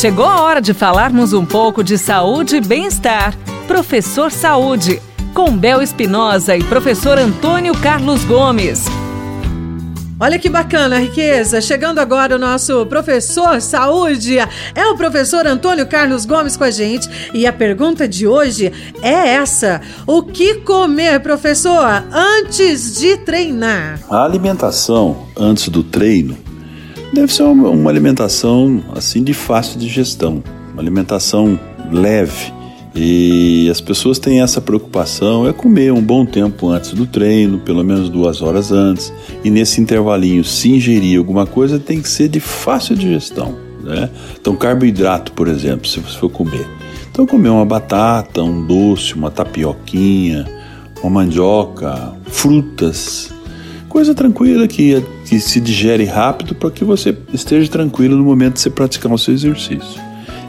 Chegou a hora de falarmos um pouco de saúde e bem-estar. Professor Saúde, com Bel Espinosa e professor Antônio Carlos Gomes. Olha que bacana, riqueza. Chegando agora o nosso professor saúde. É o professor Antônio Carlos Gomes com a gente. E a pergunta de hoje é essa: O que comer, professor, antes de treinar? A alimentação antes do treino deve ser uma, uma alimentação assim de fácil digestão, uma alimentação leve e as pessoas têm essa preocupação, é comer um bom tempo antes do treino, pelo menos duas horas antes, e nesse intervalinho, se ingerir alguma coisa, tem que ser de fácil digestão. Né? Então, carboidrato, por exemplo, se você for comer. Então, comer uma batata, um doce, uma tapioquinha, uma mandioca, frutas, coisa tranquila que, que se digere rápido para que você esteja tranquilo no momento de você praticar o seu exercício.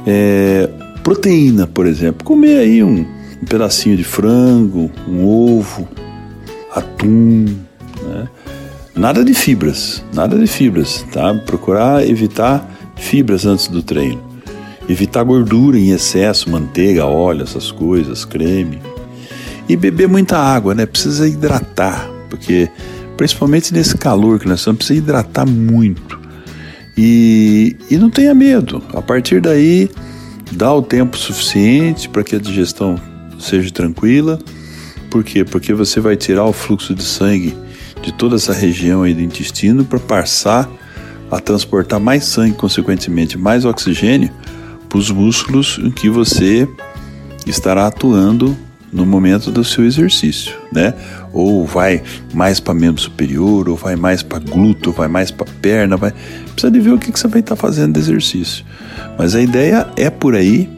É, Proteína, por exemplo, comer aí um, um pedacinho de frango, um ovo, atum, né? Nada de fibras, nada de fibras, tá? Procurar evitar fibras antes do treino. Evitar gordura em excesso, manteiga, óleo, essas coisas, creme. E beber muita água, né? Precisa hidratar, porque principalmente nesse calor que nós estamos, precisa hidratar muito. E, e não tenha medo. A partir daí, dá o tempo suficiente para que a digestão seja tranquila. Por quê? Porque você vai tirar o fluxo de sangue de toda essa região aí do intestino para passar a transportar mais sangue, consequentemente mais oxigênio para os músculos em que você estará atuando no momento do seu exercício, né? Ou vai mais para membro superior, ou vai mais para glúteo, vai mais para perna, vai precisa de ver o que, que você vai estar tá fazendo de exercício. Mas a ideia é por aí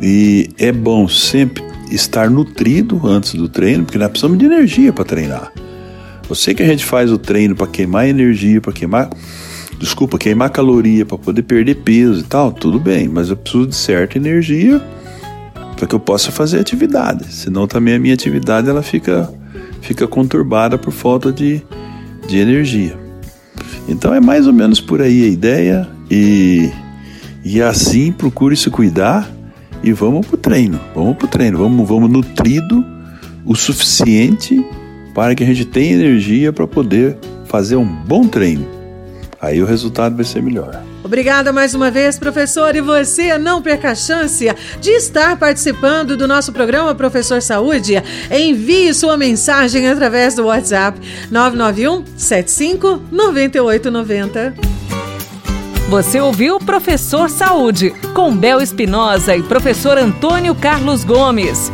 e é bom sempre estar nutrido antes do treino, porque nós precisamos de energia para treinar. Eu sei que a gente faz o treino para queimar energia, para queimar, desculpa, queimar caloria, para poder perder peso e tal, tudo bem, mas eu preciso de certa energia para que eu possa fazer atividade. Senão também a minha atividade ela fica, fica conturbada por falta de, de energia. Então é mais ou menos por aí a ideia e, e assim procure se cuidar e vamos pro treino. Vamos pro treino, vamos, vamos nutrido o suficiente para que a gente tenha energia para poder fazer um bom treino. Aí o resultado vai ser melhor. Obrigada mais uma vez, professor. E você não perca a chance de estar participando do nosso programa Professor Saúde. Envie sua mensagem através do WhatsApp 991 75 9890. Você ouviu Professor Saúde, com Bel Espinosa e professor Antônio Carlos Gomes.